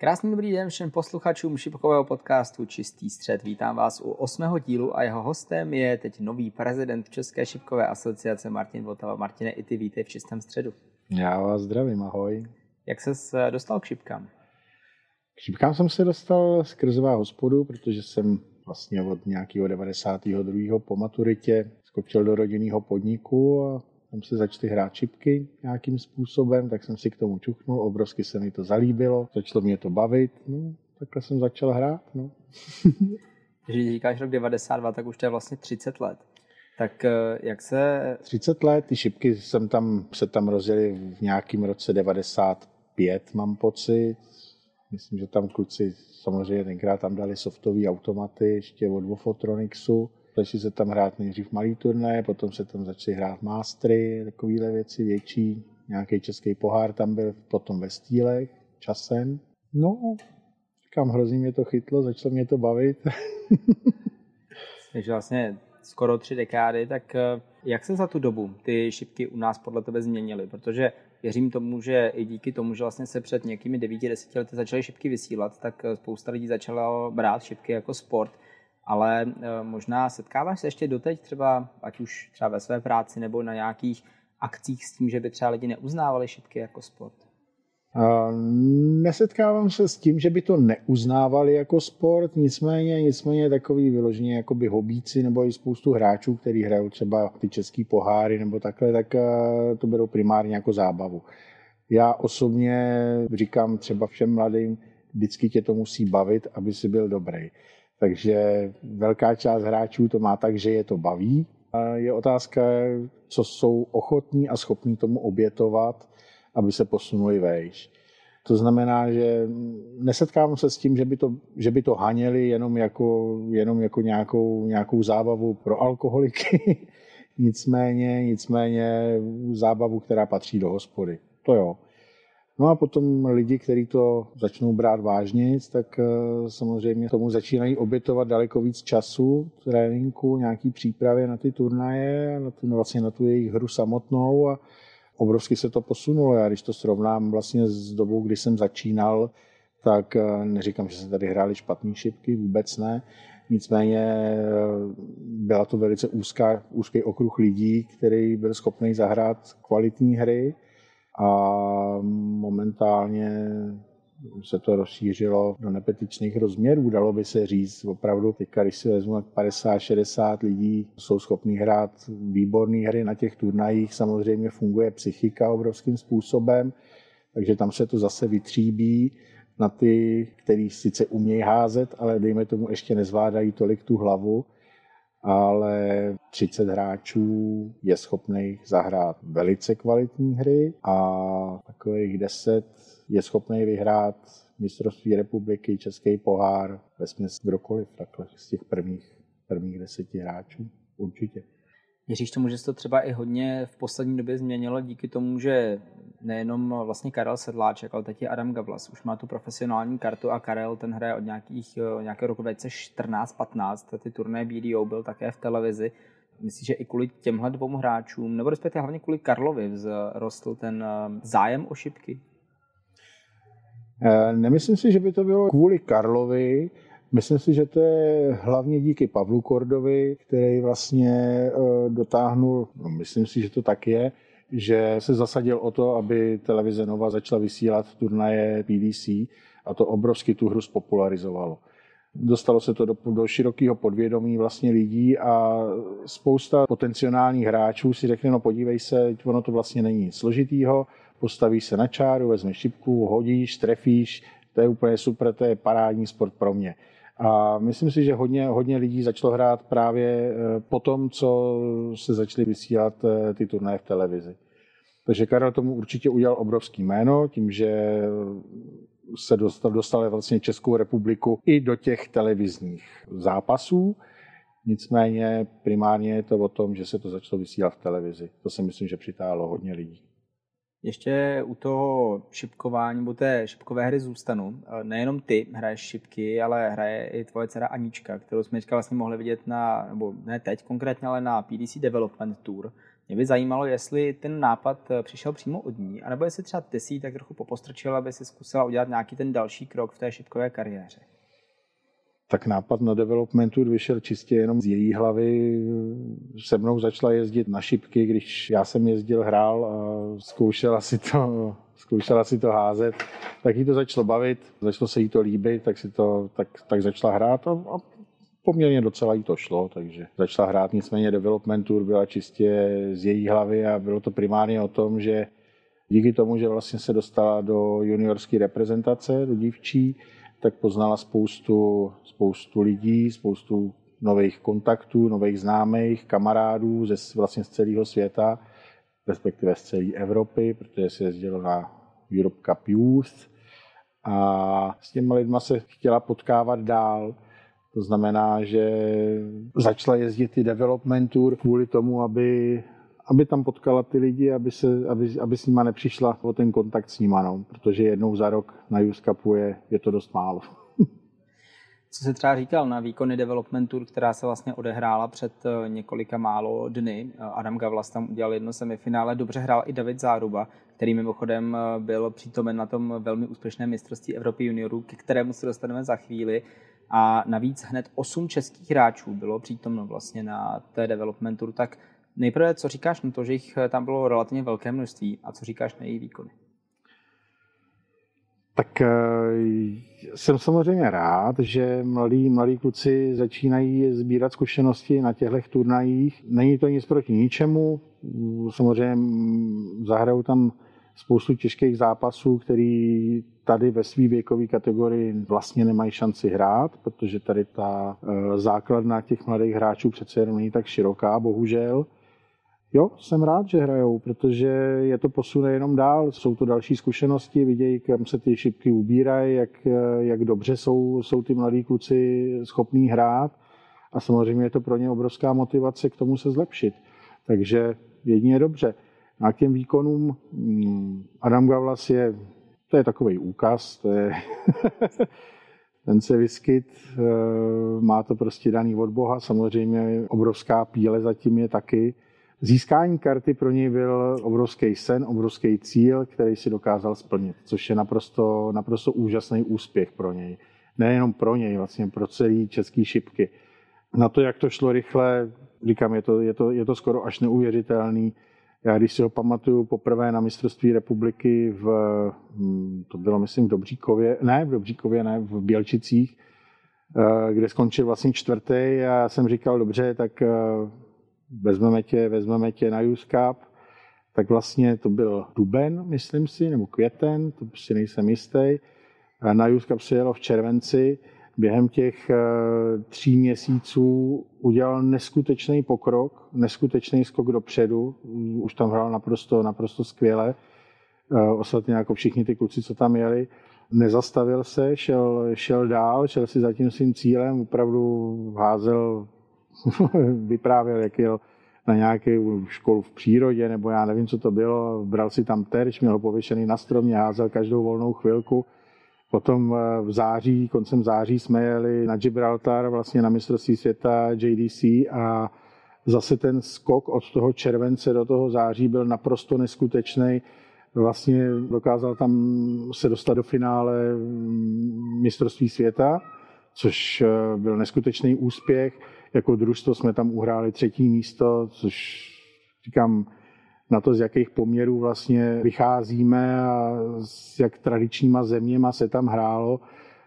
Krásný dobrý den všem posluchačům šipkového podcastu Čistý střed. Vítám vás u osmého dílu a jeho hostem je teď nový prezident České šipkové asociace Martin Votava. Martine, i ty vítej v Čistém středu. Já vás zdravím, ahoj. Jak ses eh, dostal k šipkám? K šipkám jsem se dostal z krzová hospodu, protože jsem vlastně od nějakého 92. po maturitě skočil do rodinného podniku a tam se začaly hrát čipky nějakým způsobem, tak jsem si k tomu čuchnul, obrovsky se mi to zalíbilo, začalo mě to bavit, no, takhle jsem začal hrát, no. Když říkáš rok 92, tak už to je vlastně 30 let. Tak eh, jak se... 30 let, ty šipky jsem tam, se tam rozjeli v nějakém roce 95, mám pocit. Myslím, že tam kluci samozřejmě tenkrát tam dali softové automaty ještě od Vofotronicsu. Začali se tam hrát nejdřív malý turné, potom se tam začaly hrát mástry, takovéhle věci větší. Nějaký český pohár tam byl potom ve stýlech časem. No, říkám, hrozně mě to chytlo, začalo mě to bavit. Takže vlastně skoro tři dekády, tak eh, jak se za tu dobu ty šipky u nás podle tebe změnily? Protože věřím tomu, že i díky tomu, že vlastně se před nějakými 9-10 lety začaly šipky vysílat, tak eh, spousta lidí začala brát šipky jako sport ale eh, možná setkáváš se ještě doteď třeba, ať už třeba ve své práci nebo na nějakých akcích s tím, že by třeba lidi neuznávali šipky jako sport? Nesetkávám se s tím, že by to neuznávali jako sport, nicméně, nicméně takový vyloženě jakoby hobíci nebo i spoustu hráčů, kteří hrajou třeba ty český poháry nebo takhle, tak eh, to berou primárně jako zábavu. Já osobně říkám třeba všem mladým, vždycky tě to musí bavit, aby si byl dobrý. Takže velká část hráčů to má tak, že je to baví. A je otázka, co jsou ochotní a schopní tomu obětovat, aby se posunuli vejš. To znamená, že nesetkávám se s tím, že by to, že by to haněli jenom jako, jenom jako nějakou, nějakou zábavu pro alkoholiky, nicméně, nicméně zábavu, která patří do hospody. To jo. No a potom lidi, kteří to začnou brát vážně, tak eh, samozřejmě tomu začínají obětovat daleko víc času, tréninku, nějaký přípravě na ty turnaje, na tu, vlastně na tu jejich hru samotnou a obrovsky se to posunulo. Já když to srovnám vlastně s dobou, kdy jsem začínal, tak eh, neříkám, že se tady hráli špatné šipky, vůbec ne. Nicméně eh, byla to velice úzká, úzký okruh lidí, který byl schopný zahrát kvalitní hry a momentálně se to rozšířilo do nepetičných rozměrů, dalo by se říct. Opravdu teďka, když si vezmu 50-60 lidí, jsou schopní hrát výborné hry na těch turnajích, samozřejmě funguje psychika obrovským způsobem, takže tam se to zase vytříbí na ty, kteří sice umějí házet, ale dejme tomu ještě nezvládají tolik tu hlavu, ale 30 hráčů je schopných zahrát velice kvalitní hry a takových 10 je schopný vyhrát mistrovství republiky, český pohár, ve smyslu kdokoliv takhle z těch prvních, prvních deseti hráčů. Určitě. Věříš tomu, že se to třeba i hodně v poslední době změnilo díky tomu, že nejenom vlastně Karel Sedláček, ale teď je Adam Gavlas, už má tu profesionální kartu a Karel ten hraje od nějakých, eh, nějakého roku 2014-15, ty turné BDO byl také v televizi. Myslíš, že i kvůli těmhle dvou hráčům, nebo respektive hlavně kvůli Karlovi, vzrostl ten eh, zájem o šipky? Eh, nemyslím si, že by to bylo kvůli Karlovi, Myslím si, že to je hlavně díky Pavlu Kordovi, který vlastně eh, dotáhnul, no myslím si, že to tak je, že se zasadil o to, aby televize Nova začala vysílat turnaje PDC a to obrovsky tu hru spopularizovalo. Dostalo se to do, do širokého podvědomí vlastně lidí a spousta potenciálních hráčů si řekne, no podívej se, ono to vlastně není nic složitýho, postavíš se na čáru, vezmeš šipku, hodíš, trefíš, to je úplně super, to je parádní sport pro mě. A myslím si, že hodně, hodně lidí začalo hrát právě eh, po tom, co se začaly vysílat eh, ty turnaje v televizi. Takže Karel tomu určitě udělal obrovský jméno, tím, že se dostal, dostal vlastně Českou republiku i do těch televizních zápasů. Nicméně primárně je to o tom, že se to začalo vysílat v televizi. To si myslím, že přitáhlo hodně lidí. Ještě u toho šipkování, nebo té šipkové hry zůstanu. Nejenom ty hraješ šipky, ale hraje i tvoje dcera Anička, kterou jsme teďka vlastně mohli vidět na, nebo ne teď konkrétně, ale na PDC Development Tour. Mě by zajímalo, jestli ten nápad eh, přišel přímo od ní, anebo jestli třeba ty si tak trochu popostrčila, aby si zkusila udělat nějaký ten další krok v té šipkové kariéře. Tak nápad na developmentu vyšel čistě jenom z její hlavy. Se mnou začala jezdit na šipky, když já jsem jezdil, hrál a zkoušela si to, zkoušela si to házet. Tak jí to začalo bavit, začalo se jí to líbit, tak, si to, tak, tak začala hrát a, a poměrně docela jí to šlo, takže začala hrát, nicméně development tour byla čistě z její hlavy a bylo to primárně o tom, že díky tomu, že vlastně se dostala do juniorské reprezentace, do dívčí, tak poznala spoustu, spoustu lidí, spoustu nových kontaktů, nových známých, kamarádů ze, vlastně z celého světa, respektive z celé Evropy, protože se jezdilo na Europe Cup Youth a s těma lidma se chtěla potkávat dál. To znamená, že začala jezdit i development tour kvůli tomu, aby, aby tam potkala ty lidi, aby, se, aby, aby s nima nepřišla o ten kontakt s nima, no, protože jednou za rok na Cupu je, je to dost málo. Co jsi třeba říkal na výkony Development Tour, která se vlastně odehrála před eh, několika málo dny. Eh, Adam Gavlas tam udělal jedno semifinále, dobře hrál i David Záruba, který mimochodem eh, byl přítomen na tom velmi úspěšném mistrovství Evropy juniorů, ke kterému se dostaneme za chvíli. A navíc hned osm českých hráčů bylo přítomno vlastně na té Development Tour. Tak nejprve, co říkáš na to, že jich tam bylo relativně velké množství a co říkáš na její výkony? Tak eh, jsem samozřejmě rád, že mladí, mladí kluci začínají sbírat zkušenosti na těchto turnajích. Není to nic proti ničemu. Samozřejmě zahrajou tam spoustu těžkých zápasů, který tady ve své věkové kategorii vlastně nemají šanci hrát, protože tady ta eh, základna těch mladých hráčů přece jenom není tak široká, bohužel. Jo, jsem rád, že hrajou, protože je to posune jenom dál. Jsou to další zkušenosti, vidějí, kam se ty šipky ubírají, jak, jak dobře jsou, jsou ty mladí kluci schopní hrát. A samozřejmě je to pro ně obrovská motivace k tomu se zlepšit. Takže jedině dobře. A k těm výkonům mm, Adam Gavlas je, to je takový úkaz, to je ten se vyskyt, eh, má to prostě daný od Boha, samozřejmě obrovská píle zatím je taky, Získání karty pro něj byl obrovský sen, obrovský cíl, který si dokázal splnit, což je naprosto, naprosto úžasný úspěch pro něj. Nejenom pro něj, vlastně pro celý český šipky. Na to, jak to šlo rychle, říkám, je to, je to, je to skoro až neuvěřitelný. Já když si ho pamatuju poprvé na mistrovství republiky v, hm, to bylo myslím v Dobříkově, ne v Dobříkově, ne, v Bělčicích, eh, kde skončil vlastně čtvrtý a já jsem říkal, dobře, tak eh, vezmeme tě, vezmeme tě na Youth tak vlastně to byl duben, myslím si, nebo květen, to si nejsem jistý. Na Youth Cup se jelo v červenci. Během těch eh, tří měsíců udělal neskutečný pokrok, neskutečný skok dopředu. Už tam hrál naprosto, naprosto skvěle. Eh, ostatně jako všichni ty kluci, co tam jeli. Nezastavil se, šel, šel dál, šel si za tím svým cílem, opravdu házel vyprávěl, jak jel na nějakou školu v přírodě, nebo já nevím, co to bylo, bral si tam terč, měl ho pověšený na stromě, házel každou volnou chvilku. Potom eh, v září, koncem září jsme jeli na Gibraltar, vlastně na mistrovství světa JDC a zase ten skok od toho července do toho září byl naprosto neskutečný. Vlastně dokázal tam se dostat do finále mm, mistrovství světa, což eh, byl neskutečný úspěch jako družstvo jsme tam uhráli třetí místo, což říkám, na to, z jakých poměrů vlastně vycházíme a s jak tradičníma zeměma se tam hrálo,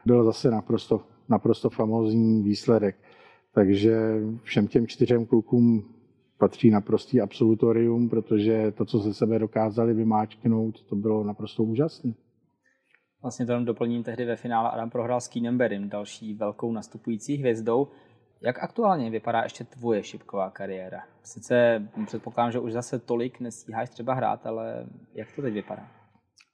byl zase naprosto, naprosto famózní výsledek. Takže všem těm čtyřem klukům patří naprostý absolutorium, protože to, co se sebe dokázali vymáčknout, to bylo naprosto úžasné. Vlastně to doplním, tehdy ve finále Adam prohrál s Keenem Berim, další velkou nastupující hvězdou. Jak aktuálně vypadá ještě tvoje šipková kariéra? Sice předpokládám, že už zase tolik nestíháš třeba hrát, ale jak to teď vypadá?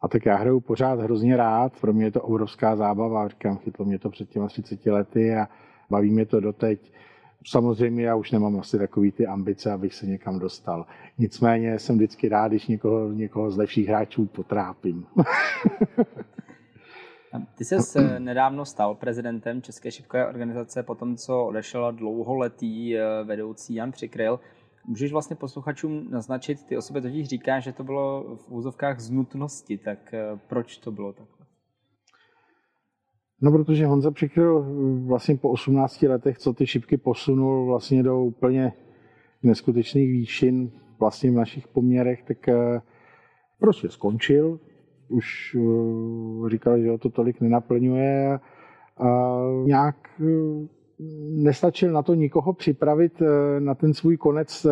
A tak já hraju pořád hrozně rád, pro mě je to obrovská zábava, říkám, chytlo mě to před těma 30 lety a baví mě to doteď. Samozřejmě já už nemám asi takový ty ambice, abych se někam dostal. Nicméně jsem vždycky rád, když někoho, někoho z lepších hráčů potrápím. Ty jsi nedávno stal prezidentem České šipkové organizace po tom, co odešel dlouholetý eh, vedoucí Jan Přikryl. Můžeš vlastně posluchačům naznačit, ty osoby totiž říká, že to bylo v úzovkách z nutnosti, tak eh, proč to bylo takhle? No, protože Honza přikryl vlastně po 18 letech, co ty šipky posunul vlastně do úplně neskutečných výšin vlastně v našich poměrech, tak eh, prostě skončil. Už eh, říkal, že ho to tolik nenaplňuje a nějak eh, nestačil na to nikoho připravit na ten svůj konec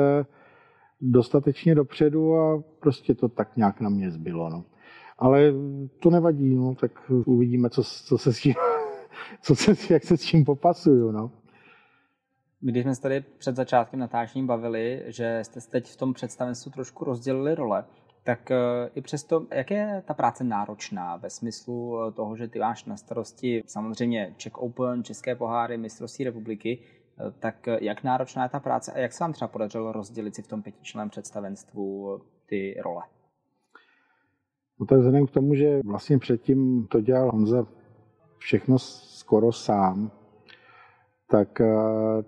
dostatečně dopředu a prostě to tak nějak na mě zbylo. No. Ale to nevadí, no, tak uvidíme, co, co se s tím, co se, jak se s tím popasuju. No. My když jsme se tady před začátkem natáčení bavili, že jste teď v tom představenstvu trošku rozdělili role, tak eh, i přesto, jak je ta práce náročná ve smyslu eh, toho, že ty máš na starosti samozřejmě Czech Open, České poháry, mistrovství republiky, eh, tak jak náročná je ta práce a jak se vám třeba podařilo rozdělit si v tom pětičleném představenstvu ty role? No tak vzhledem k tomu, že vlastně předtím to dělal Honza všechno skoro sám, tak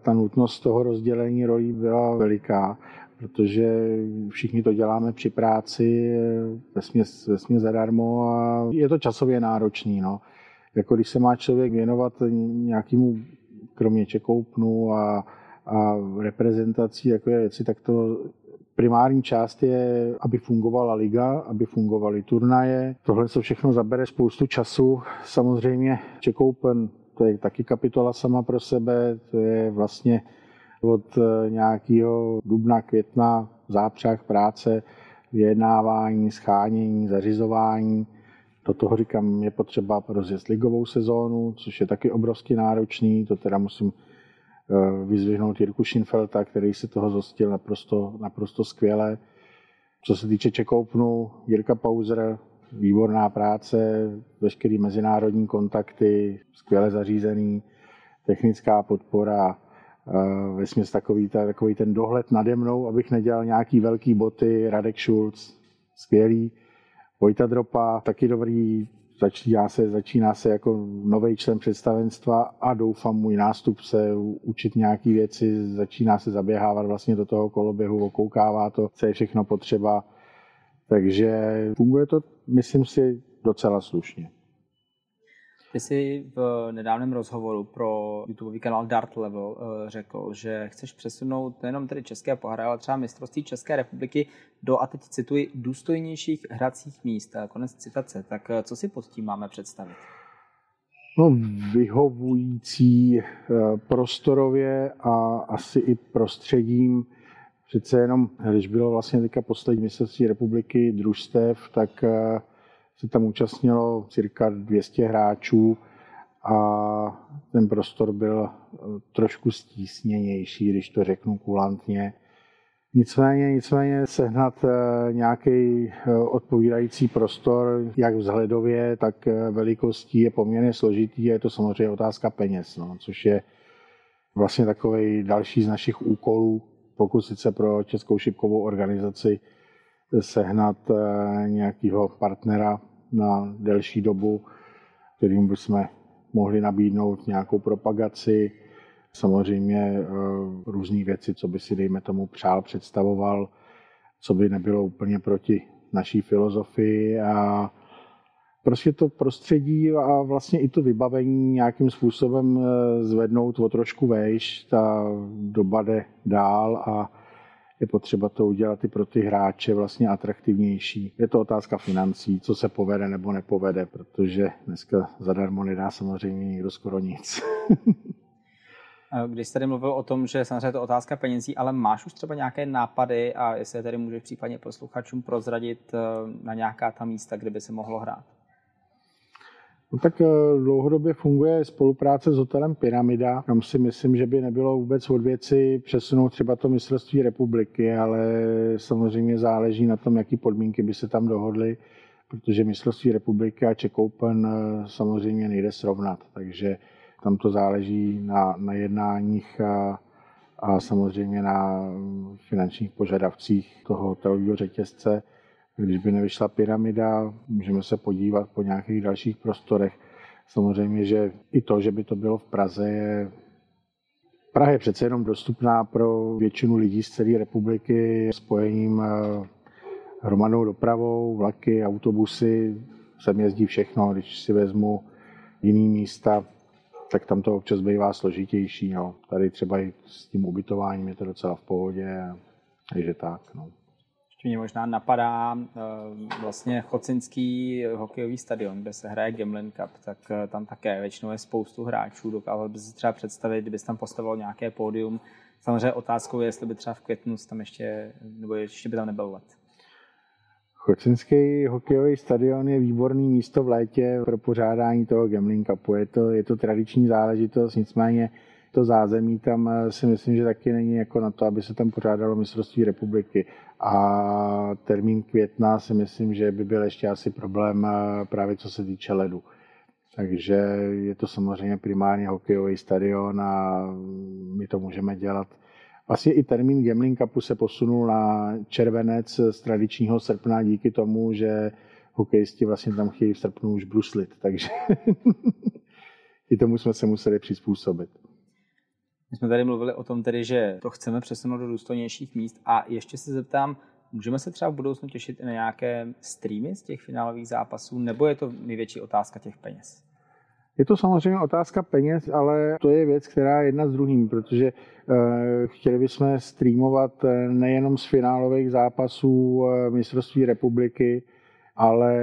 ta nutnost toho rozdělení rolí byla veliká, protože všichni to děláme při práci vesměs, vesměs zadarmo a je to časově náročný. No. Jako když se má člověk věnovat nějakému, kromě čekoupnu a, a reprezentací, jako je věci, tak to primární část je, aby fungovala liga, aby fungovaly turnaje. Tohle se všechno zabere spoustu času. Samozřejmě Open to je taky kapitola sama pro sebe, to je vlastně od eh, nějakého dubna, května zápřah práce, vyjednávání, schánění, zařizování. Do toho říkám, je potřeba rozjet ligovou sezónu, což je taky obrovsky náročný. To teda musím eh, vyzvihnout Jirku Schinfelta, který se toho zostil naprosto, naprosto skvěle. Co se týče Čekoupnu, Jirka Pauzer, výborná práce, veškerý mezinárodní kontakty, skvěle zařízený, technická podpora, eh, vesměs takový, takový ten dohled nade mnou, abych nedělal nějaký velký boty, Radek Schulz, skvělý, Vojta Dropa, taky dobrý, začíná se, začíná se jako nový člen představenstva a doufám můj nástupce učit nějaké věci, začíná se zaběhávat vlastně do toho koloběhu, okoukává to, co je všechno potřeba. Takže funguje to myslím si, docela slušně. Ty jsi v nedávném rozhovoru pro YouTube kanál Dart Level eh, řekl, že chceš přesunout nejenom tedy České poháry, ale třeba mistrovství České republiky do, a teď cituji, důstojnějších hracích míst. Konec citace. Tak eh, co si pod tím máme představit? No, vyhovující eh, prostorově a asi i prostředím přece jenom, když bylo vlastně teďka poslední mistrovství republiky družstev, tak se tam účastnilo cirka 200 hráčů a ten prostor byl eh, trošku stísněnější, když to řeknu kulantně. Nicméně, nicméně sehnat eh, nějaký odpovídající prostor, jak vzhledově, tak velikostí je poměrně složitý a je to samozřejmě otázka peněz, no, což je vlastně takový další z našich úkolů, pokusit se pro Českou šipkovou organizaci sehnat eh, nějakého partnera na delší dobu, kterým bychom mohli nabídnout nějakou propagaci, samozřejmě eh, různé věci, co by si, dejme tomu, přál, představoval, co by nebylo úplně proti naší filozofii a prostě to prostředí a vlastně i to vybavení nějakým způsobem eh, zvednout o trošku vejš. Ta doba jde dál a je potřeba to udělat i pro ty hráče vlastně atraktivnější. Je to otázka financí, co se povede nebo nepovede, protože dneska zadarmo nedá samozřejmě nikdo skoro nic. Když jsi tady mluvil o tom, že samozřejmě je to otázka penězí, ale máš už třeba nějaké nápady a jestli je tady můžeš případně posluchačům prozradit eh, na nějaká ta místa, kde by se mohlo hrát? No tak eh, dlouhodobě funguje spolupráce s hotelem Pyramida. Tam si myslím, že by nebylo vůbec od věci přesunout třeba to mistrovství republiky, ale samozřejmě záleží na tom, jaký podmínky by se tam dohodly, protože mistrovství republiky a Czech Open eh, samozřejmě nejde srovnat, takže tam to záleží na, na jednáních a, a samozřejmě na finančních požadavcích toho hotelového řetězce. Když by nevyšla pyramida, můžeme se podívat po nějakých dalších prostorech. Samozřejmě, že i to, že by to bylo v Praze, je Praha je přece jenom dostupná pro většinu lidí z celé republiky spojením eh, hromadnou dopravou, vlaky, autobusy, sem jezdí všechno. Když si vezmu jiný místa, tak tam to občas bývá složitější. No. Tady třeba i s tím ubytováním je to docela v pohodě, takže tak. No. Ještě mě možná napadá uh, vlastně Chocinský hokejový stadion, kde se hraje Gemlin Cup, tak uh, tam také většinou je spoustu hráčů. Dokázal by si třeba představit, kdyby tam postavil nějaké pódium. Samozřejmě otázkou je, jestli by třeba v květnu tam ještě, nebo ještě by tam nebyl let. Chocinský hokejový stadion je výborný místo v létě pro pořádání toho Gambling Cupu. Je to, je to tradiční záležitost, nicméně to zázemí tam eh, si myslím, že taky není jako na to, aby se tam pořádalo mistrovství republiky. A termín května si myslím, že by byl ještě asi problém eh, právě co se týče ledu. Takže je to samozřejmě primárně hokejový stadion a my to můžeme dělat Vlastně i termín Gambling Cupu se posunul na červenec z tradičního srpna díky tomu, že hokejisti vlastně tam chtějí v srpnu už bruslit, takže i tomu jsme se museli přizpůsobit. My jsme tady mluvili o tom tedy, že to chceme přesunout do důstojnějších míst a ještě se zeptám, můžeme se třeba v budoucnu těšit i na nějaké streamy z těch finálových zápasů, nebo je to největší otázka těch peněz? Je to samozřejmě otázka peněz, ale to je věc, která je jedna s druhým, protože eh, chtěli bychom streamovat eh, nejenom z finálových zápasů eh, mistrovství republiky, ale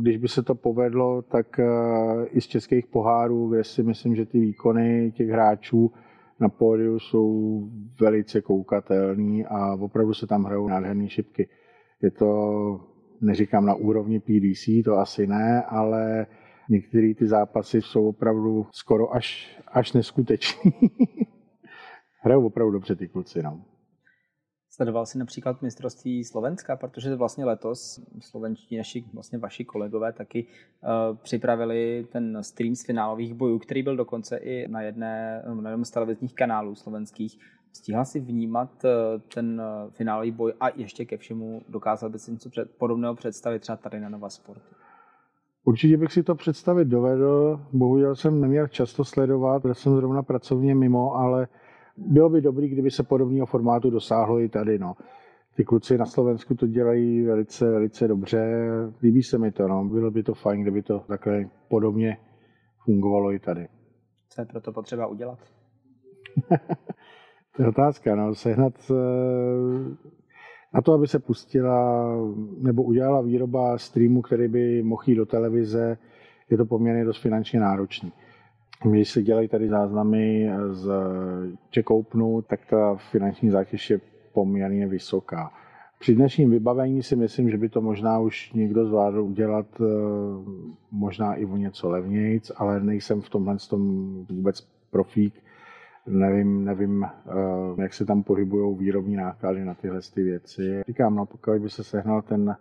když by se to povedlo, tak i z českých pohárů, kde si myslím, že ty výkony těch hráčů na pódiu jsou velice koukatelný a opravdu se tam hrajou nádherné šipky. Je to, neříkám na úrovni PDC, to asi ne, ale Některé ty zápasy jsou opravdu skoro až, až neskuteční. Hrajou opravdu dobře ty kluci. No. Sledoval si například mistrovství Slovenska, protože vlastně letos slovenští naši, vlastně vaši kolegové taky uh, připravili ten stream z finálových bojů, který byl dokonce i na jedné na jednom z televizních kanálů slovenských. Stíhal si vnímat uh, ten finálový boj a ještě ke všemu dokázal by si něco před, podobného představit třeba tady na Nova Sport? Určitě bych si to představit dovedl. Bohužel jsem neměl často sledovat, protože jsem zrovna pracovně mimo, ale bylo by dobrý, kdyby se podobného formátu dosáhlo i tady. No. Ty kluci na Slovensku to dělají velice, velice dobře. Líbí se mi to. No. Bylo by to fajn, kdyby to takhle podobně fungovalo i tady. Co je pro to potřeba udělat? to je otázka. No. Sehnat eh, na to, aby se pustila nebo udělala výroba streamu, který by mohl jít do televize, je to poměrně dost finančně náročný. Když se dělají tady záznamy z Czech Openu, tak ta finanční zátěž je poměrně vysoká. Při dnešním vybavení si myslím, že by to možná už někdo zvládl udělat eh, možná i o něco levnějc, ale nejsem v tomhle tom vůbec profík Nevím, nevím, eh, jak se tam pohybují výrobní náklady na tyhle ty věci. Říkám, no, pokud by se sehnal ten,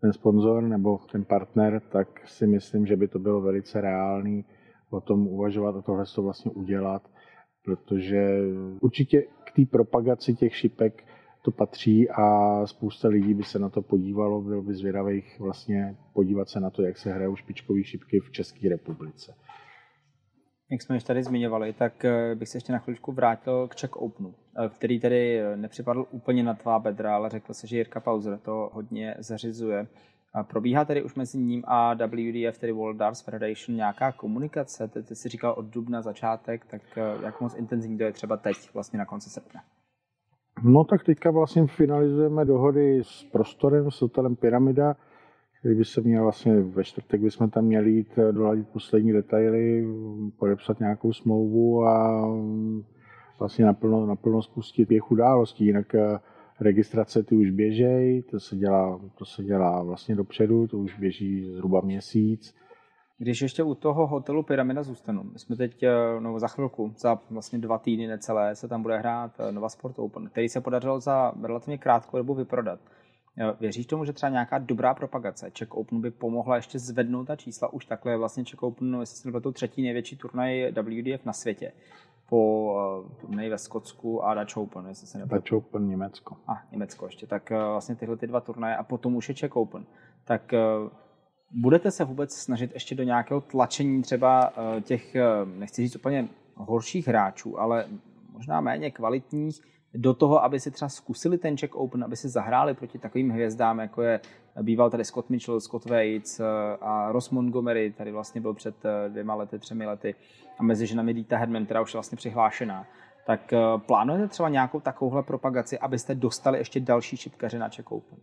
ten sponzor nebo ten partner, tak si myslím, že by to bylo velice reálný o tom uvažovat a tohle to vlastně udělat, protože určitě k té propagaci těch šipek to patří a spousta lidí by se na to podívalo, bylo by zvědavých vlastně podívat se na to, jak se hrajou špičkové šipky v České republice jak jsme již tady zmiňovali, tak eh, bych se ještě na chvíličku vrátil k Czech Openu, eh, který tedy eh, nepřipadl úplně na tvá bedra, ale řekl se, že Jirka Pauzer to hodně zařizuje. Probíhá tedy už mezi ním a WDF, tedy World Darts Federation, nějaká komunikace? Ty, ty jsi říkal od dubna začátek, tak jak moc intenzivní to je třeba teď, vlastně na konci srpna? No tak teďka vlastně finalizujeme dohody s prostorem, s hotelem Pyramida, Kdyby se měl vlastně ve čtvrtek bychom tam měli jít eh, doladit poslední detaily, podepsat nějakou smlouvu a mm, vlastně naplno, naplno spustit těch událostí. Jinak eh, registrace ty už běžej, to se dělá, to se dělá vlastně dopředu, to už běží zhruba měsíc. Když ještě u toho hotelu Pyramida zůstanu, my jsme teď eh, no, za chvilku, za vlastně dva týdny necelé, se tam bude hrát Nova Sport Open, který se podařilo za relativně krátkou dobu vyprodat. Věříš tomu, že třeba nějaká dobrá propagace Czech Open by pomohla ještě zvednout ta čísla? Už takhle vlastně Czech Open, jestli se to třetí největší turnaj WDF na světě po turnaji ve Skotsku a Dutch Open, jestli se nepletu. Dutch Open Německo. A ah, Německo ještě. Tak uh, vlastně tyhle ty dva turnaje a potom už je Czech Open. Tak uh, budete se vůbec snažit ještě do nějakého tlačení třeba těch, nechci říct úplně horších hráčů, ale možná méně kvalitních, do toho, aby si třeba zkusili ten Czech Open, aby si zahráli proti takovým hvězdám, jako je býval tady Scott Mitchell, Scott Waits eh, a Ross Montgomery, tady vlastně byl před eh, dvěma lety, třemi lety a mezi ženami Dita Hedman, která už je vlastně přihlášená. Tak plánujete třeba nějakou takovouhle propagaci, abyste dostali ještě další šipkaře na Czech Open?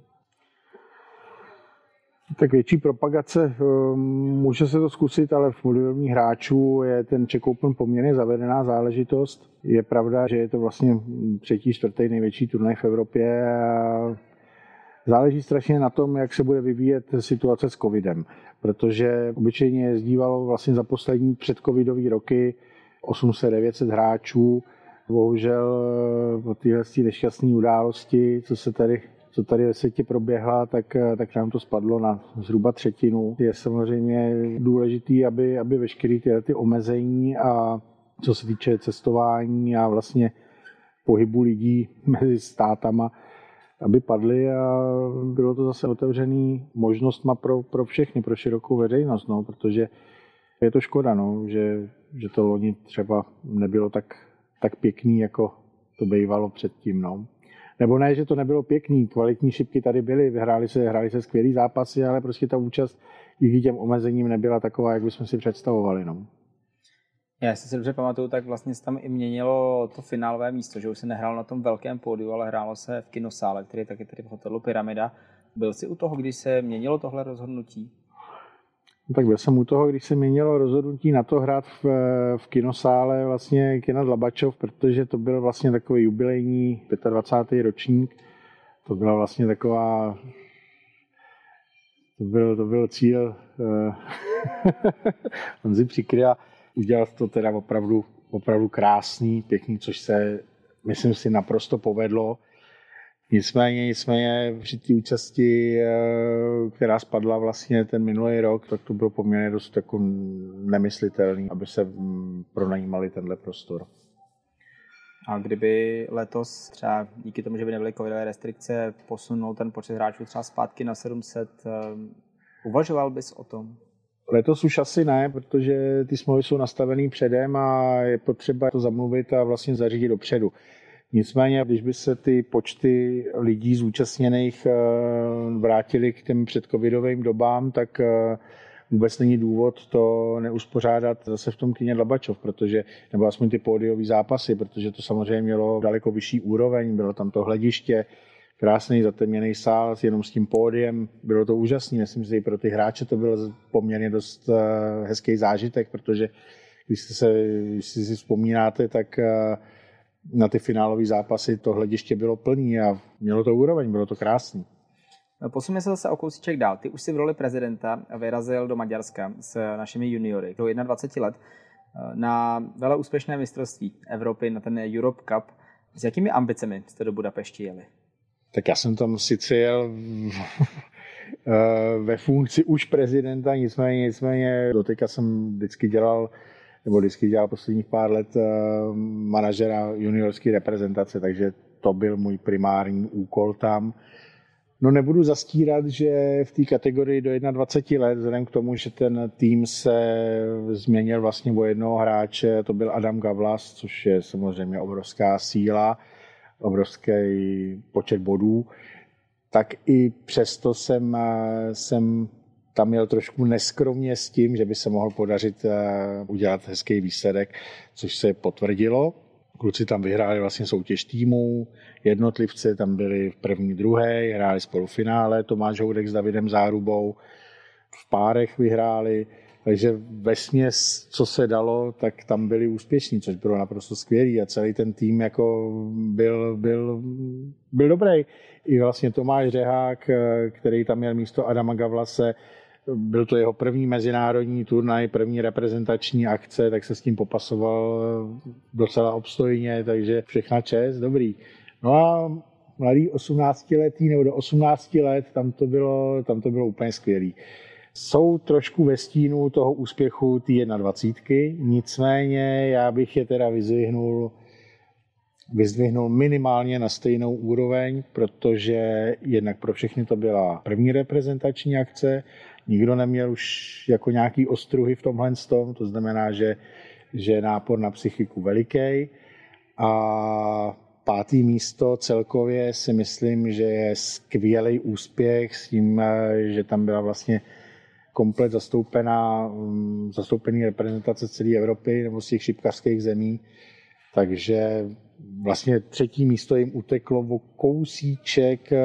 Tak větší propagace, může se to zkusit, ale v modelovních hráčů je ten Czech Open poměrně zavedená záležitost. Je pravda, že je to vlastně třetí, čtvrtý největší turnaj v Evropě. Záleží strašně na tom, jak se bude vyvíjet situace s covidem, protože obyčejně jezdívalo vlastně za poslední předcovidové roky 800-900 hráčů. Bohužel po téhle nešťastné události, co se tady co tady ve světě proběhla, tak, eh, tak nám to spadlo na zhruba třetinu. Je samozřejmě důležité, aby, aby veškeré ty, ty omezení a co se týče cestování a vlastně pohybu lidí mezi státama, aby padly a bylo to zase otevřený možnostma pro, pro všechny, pro širokou veřejnost, no, protože je to škoda, no, že, že to loni třeba nebylo tak, tak pěkný, jako to bývalo předtím. No. Nebo ne, že to nebylo pěkný, kvalitní šipky tady byly, hráli se, hráli se skvělý zápasy, ale prostě ta účast díky těm omezením nebyla taková, jak bychom si představovali. No. Já si dobře pamatuju, tak vlastně se tam i měnilo to finálové místo, že už se nehrálo na tom velkém pódiu, ale hrálo se v kinosále, který je taky tady v hotelu Pyramida. Byl jsi u toho, když se měnilo tohle rozhodnutí? No tak byl jsem u toho, když se měnilo rozhodnutí na to hrát v, v kinosále vlastně Kina Dlabačov, protože to byl vlastně takový jubilejní 25. ročník. To byla vlastně taková to byl, to byl cíl uh, Honzi Přikryla. Udělal to teda opravdu, opravdu krásný, pěkný, což se, myslím si, naprosto povedlo. Nicméně, nicméně při té účasti, eh, která spadla vlastně ten minulý rok, tak to bylo poměrně dost jako nemyslitelný, aby se mm, pronajímali tenhle prostor. A kdyby letos třeba díky tomu, že by nebyly covidové restrikce, posunul ten počet hráčů třeba zpátky na 700, eh, uvažoval bys o tom? Letos už asi ne, protože ty smlouvy jsou nastavený předem a je potřeba to zamluvit a vlastně zařídit dopředu. Nicméně, když by se ty počty lidí zúčastněných eh, vrátily k těm předcovidovým dobám, tak eh, vůbec není důvod to neuspořádat zase v tom kyně Dlabačov, protože, nebo aspoň ty pódiové zápasy, protože to samozřejmě mělo daleko vyšší úroveň, bylo tam to hlediště, krásný zatemněný sál jenom s tím pódiem, bylo to úžasné, myslím si, pro ty hráče to byl poměrně dost eh, hezký zážitek, protože když, se, když si vzpomínáte, tak na ty finálové zápasy to hlediště bylo plný a mělo to úroveň, bylo to krásný. Posuneme se zase o kousíček dál. Ty už si v roli prezidenta vyrazil do Maďarska s našimi juniory do 21 let na vele úspěšné mistrovství Evropy, na ten Europe Cup. S jakými ambicemi jste do Budapešti jeli? Tak já jsem tam sice jel ve funkci už prezidenta, nicméně, nicméně doteďka jsem vždycky dělal nebo vždycky dělal posledních pár let eh, manažera juniorské reprezentace, takže to byl můj primární úkol tam. No nebudu zastírat, že v té kategorii do 21 let, vzhledem k tomu, že ten tým se změnil vlastně o jednoho hráče, to byl Adam Gavlas, což je samozřejmě obrovská síla, obrovský počet bodů, tak i přesto jsem, eh, jsem tam měl trošku neskromně s tím, že by se mohl podařit eh, udělat hezký výsledek, což se potvrdilo. Kluci tam vyhráli vlastně soutěž týmů, jednotlivci tam byli v první, druhé, hráli spolufinále, Tomáš Houdek s Davidem Zárubou, v párech vyhráli, takže ve směs, co se dalo, tak tam byli úspěšní, což bylo naprosto skvělý a celý ten tým jako byl, byl, byl dobrý. I vlastně Tomáš Řehák, eh, který tam měl místo Adama Gavlase, byl to jeho první mezinárodní turnaj, první reprezentační akce, tak se s tím popasoval docela obstojně, takže všechna čest, dobrý. No a mladý 18 letý nebo do 18 let, tam to bylo, tam to bylo úplně skvělý. Jsou trošku ve stínu toho úspěchu té 21. Nicméně já bych je teda vyzvihnul, vyzvihnul minimálně na stejnou úroveň, protože jednak pro všechny to byla první reprezentační akce, Nikdo neměl už jako nějaký ostruhy v tomhle tom, to znamená, že že je nápor na psychiku veliký. A pátý místo celkově si myslím, že je skvělý úspěch s tím, že tam byla vlastně komplet zastoupená, mm, zastoupený reprezentace celé Evropy nebo z těch šipkařských zemí. Takže vlastně třetí místo jim uteklo o kousíček eh,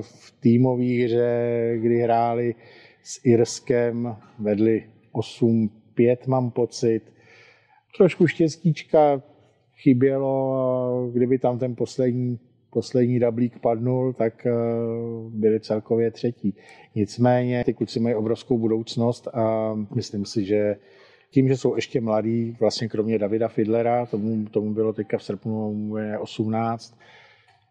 v týmové hře, kdy hráli s Irskem, vedli 8-5, mám pocit. Trošku štěstíčka chybělo, kdyby tam ten poslední, poslední dablík padnul, tak eh, byli celkově třetí. Nicméně ty kluci mají obrovskou budoucnost a myslím si, že tím, že jsou ještě mladí, vlastně kromě Davida Fidlera, tomu, tomu bylo teďka v srpnu 18,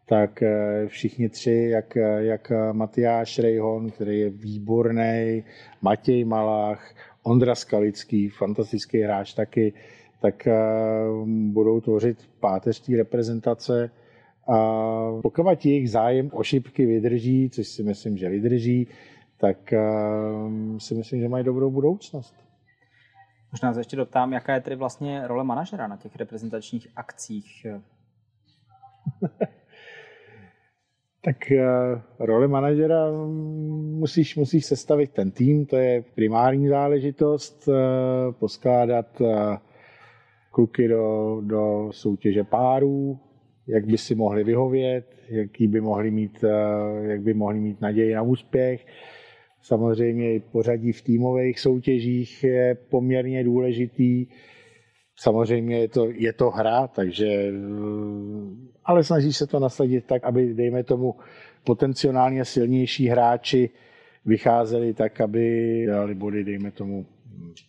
tak eh, všichni tři, jak, jak Matyáš Rejhon, který je výborný, Matěj Malách, Ondra Skalický, fantastický hráč taky, tak eh, budou tvořit páteř té reprezentace. A pokud jejich zájem o šipky vydrží, což si myslím, že vydrží, tak eh, si myslím, že mají dobrou budoucnost. Možná se ještě doptám, jaká je tedy vlastně role manažera na těch reprezentačních akcích? tak eh, role manažera musíš, musíš sestavit ten tým, to je primární záležitost, poskládat kluky do, do soutěže párů, jak by si mohli vyhovět, jaký by mohli mít, eh, jak by mohli mít naději na úspěch. Samozřejmě i pořadí v týmových soutěžích je poměrně důležitý. Samozřejmě je to, je to hra, takže, eh, ale snaží se to nasledit tak, aby, dejme tomu, potenciálně silnější hráči vycházeli tak, aby dali body, dejme tomu,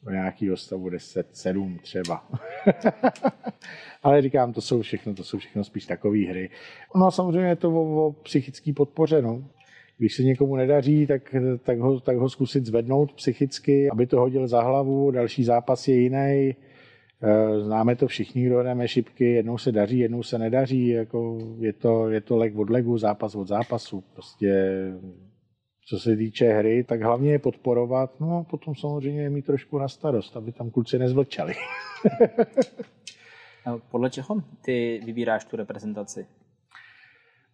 do nějakého stavu 10, 7 třeba. Ale říkám, to jsou všechno, to jsou všechno spíš takové hry. No a samozřejmě je to o, o psychické podpoře. No. Když se někomu nedaří, tak, tak, ho, tak ho zkusit zvednout psychicky, aby to hodil za hlavu. Další zápas je jiný. Eh, známe to všichni, kdo jdeme šipky, jednou se daří, jednou se nedaří, jako je, to, je to leg od legu, zápas od zápasu. Prostě co se týče hry, tak hlavně je podporovat, no a potom samozřejmě je mít trošku na starost, aby tam kluci nezvlčali. Podle čeho ty vybíráš tu reprezentaci?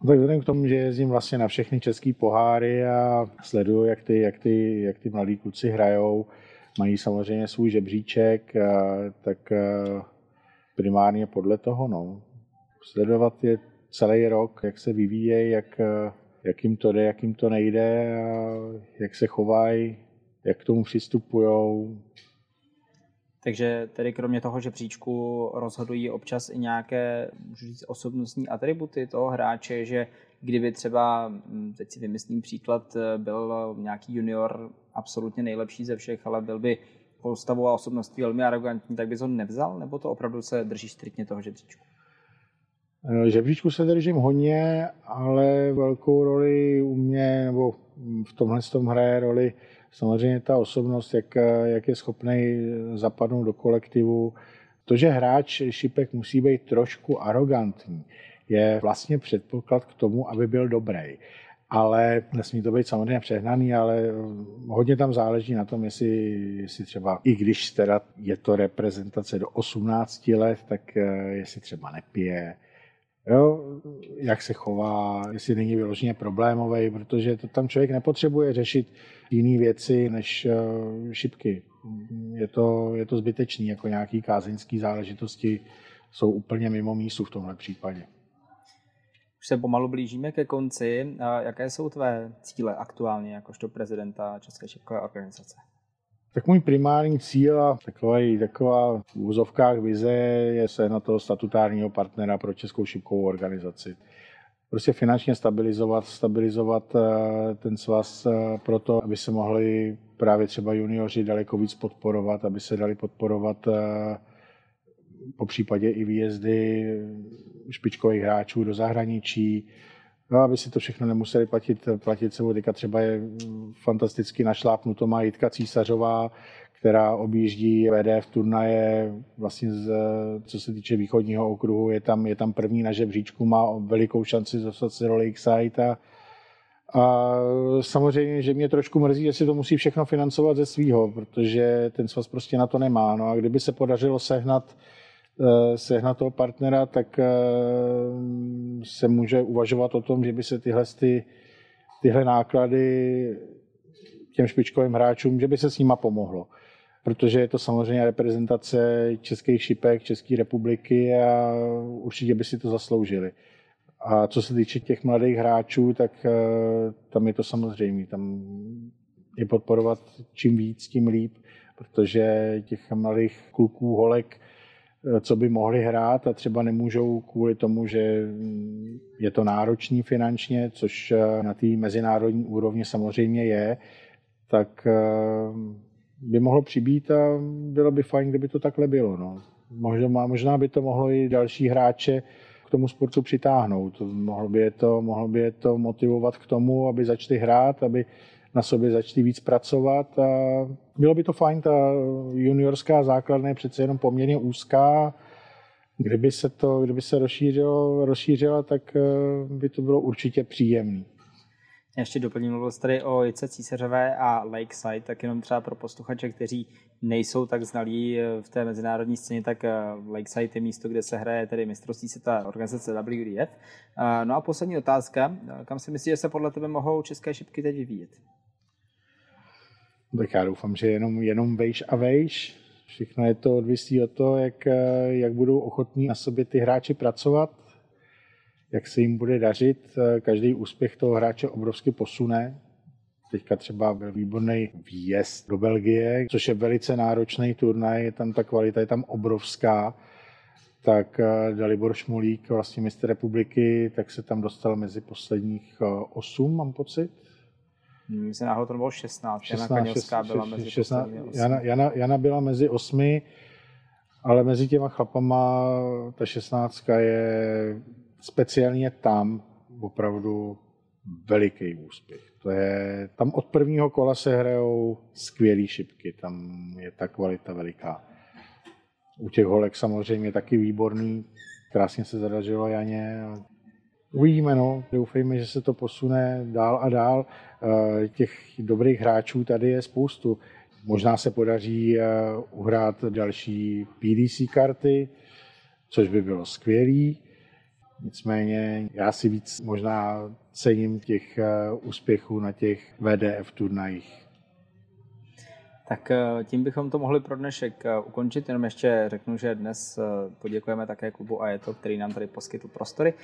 No tak vzhledem k tomu, že jezdím vlastně na všechny české poháry a sleduju, jak ty, jak ty, jak ty mladí kluci hrajou, mají samozřejmě svůj žebříček, a, tak a, primárně podle toho, no. Sledovat je celý rok, jak se vyvíjejí, jak, jak jim to jde, jak jim to nejde, a jak se chovají, jak k tomu přistupují. Takže tedy kromě toho, že příčku rozhodují občas i nějaké, můžu říct, osobnostní atributy toho hráče, že kdyby třeba, hm, teď si vymyslím příklad, byl nějaký junior absolutně nejlepší ze všech, ale byl by postavou a osobností velmi arrogantní, tak bys ho nevzal, nebo to opravdu se drží striktně toho žebříčku? Eh, žebříčku se držím hodně, ale velkou roli u mě, nebo v tomhle tom hraje roli samozřejmě ta osobnost, jak, jak je schopný zapadnout do kolektivu. To, že hráč šipek musí být trošku arrogantní, je vlastně předpoklad k tomu, aby byl dobrý. Ale nesmí to být samozřejmě přehnaný, ale hodně tam záleží na tom, jestli, jestli třeba, i když teda je to reprezentace do 18 let, tak eh, jestli třeba nepije, jo, jak se chová, jestli není vyloženě problémový, protože to tam člověk nepotřebuje řešit jiné věci než uh, šipky. Je to, je to zbytečný, jako nějaký kázeňský záležitosti jsou úplně mimo mísu v tomhle případě. Už se pomalu blížíme ke konci. Jaké jsou tvé cíle aktuálně jakožto prezidenta České šipkové organizace? Tak můj primární cíl a taková, taková v úzovkách vize je se na toho statutárního partnera pro Českou šipkovou organizaci. Prostě finančně stabilizovat, stabilizovat eh, ten svaz eh, proto, aby se mohli právě třeba junioři daleko víc podporovat, aby se dali podporovat eh, po případě i výjezdy špičkových hráčů do zahraničí, No, aby si to všechno nemuseli platit, platit sebou. Teďka třeba je fantasticky našlápnuto má Jitka Císařová, která objíždí VDF turnaje, vlastně z, co se týče východního okruhu, je tam, je tam první na žebříčku, má velikou šanci dostat se do Lakeside a, A samozřejmě, že mě trošku mrzí, že si to musí všechno financovat ze svýho, protože ten svaz prostě na to nemá. No a kdyby se podařilo sehnat, eh, sehnat toho partnera, tak eh, se může uvažovat o tom, že by se tyhle, ty, tyhle náklady těm špičkovým hráčům, že by se s nima pomohlo. Protože je to samozřejmě reprezentace českých šipek, České republiky a určitě by si to zasloužili. A co se týče těch mladých hráčů, tak eh, tam je to samozřejmě. Tam je podporovat čím víc, tím líp, protože těch mladých kluků, holek, eh, co by mohli hrát a třeba nemůžou kvůli tomu, že je to náročný finančně, což eh, na té mezinárodní úrovni samozřejmě je, tak by mohlo přibít a bylo by fajn, kdyby to takhle bylo. No. Možná, možná by to mohlo i další hráče tomu sportu přitáhnout. Mohlo by je to, mohlo by je to motivovat k tomu, aby začali hrát, aby na sobě začali víc pracovat. A bylo by to fajn, ta juniorská základna je přece jenom poměrně úzká. Kdyby se to kdyby se rozšířilo, rozšířila, tak eh, by to bylo určitě příjemné. Ještě doplním, mluvil jste tady o Jice Císařové a Lakeside, tak jenom třeba pro posluchače, kteří nejsou tak znalí eh, v té mezinárodní scéně, tak eh, Lakeside je místo, kde se hraje tedy mistrovství světa organizace WDF. No a poslední otázka, kam si myslíš, že se podle tebe mohou české šipky teď vyvíjet? Tak já doufám, že jenom, jenom vejš a vejš. Všechno je to odvisí od toho, jak, jak budou ochotní na sobě ty hráči pracovat jak se jim bude dařit. Každý úspěch toho hráče obrovsky posune. Teďka třeba byl výborný výjezd do Belgie, což je velice náročný turnaj, tam ta kvalita je tam obrovská. Tak eh, Dalibor Šmulík, vlastně mistr republiky, tak se tam dostal mezi posledních eh, osm, mám pocit. Myslím, že náhodou to bylo 16. 16 Jana Kaňovská byla mezi 16, Jana, Jana, Jana byla mezi osmi, ale mezi těma chlapama ta šestnáctka je speciálně tam opravdu veliký úspěch. To je, tam od prvního kola se hrajou skvělé šipky, tam je ta kvalita veliká. U těch holek samozřejmě taky výborný, krásně se zadařilo Janě. Uvidíme, no. Doufejme, že se to posune dál a dál. Eh, těch dobrých hráčů tady je spoustu. Možná se podaří eh, uhrát další PDC karty, což by bylo skvělé. Nicméně já si víc možná cením těch eh, úspěchů na těch VDF turnajích. Tak tím bychom to mohli pro dnešek ukončit, jenom ještě řeknu, že dnes poděkujeme také klubu AETO, který nám tady poskytl prostory.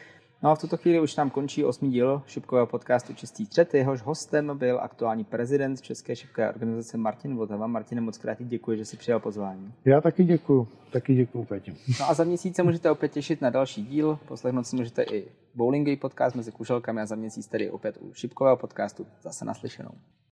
No a v tuto chvíli už nám končí osmý díl šipkového podcastu Čistý střed. Jehož hostem byl aktuální prezident České šipkové organizace Martin Votava. Martin, moc krát děkuji, že jsi přijal pozvání. Já taky děkuji. Taky děkuji, Petě. No a za měsíc se můžete opět těšit na další díl. Poslechnout si můžete i bowlingový podcast mezi kuželkami a za měsíc tedy opět u šipkového podcastu. Zase naslyšenou.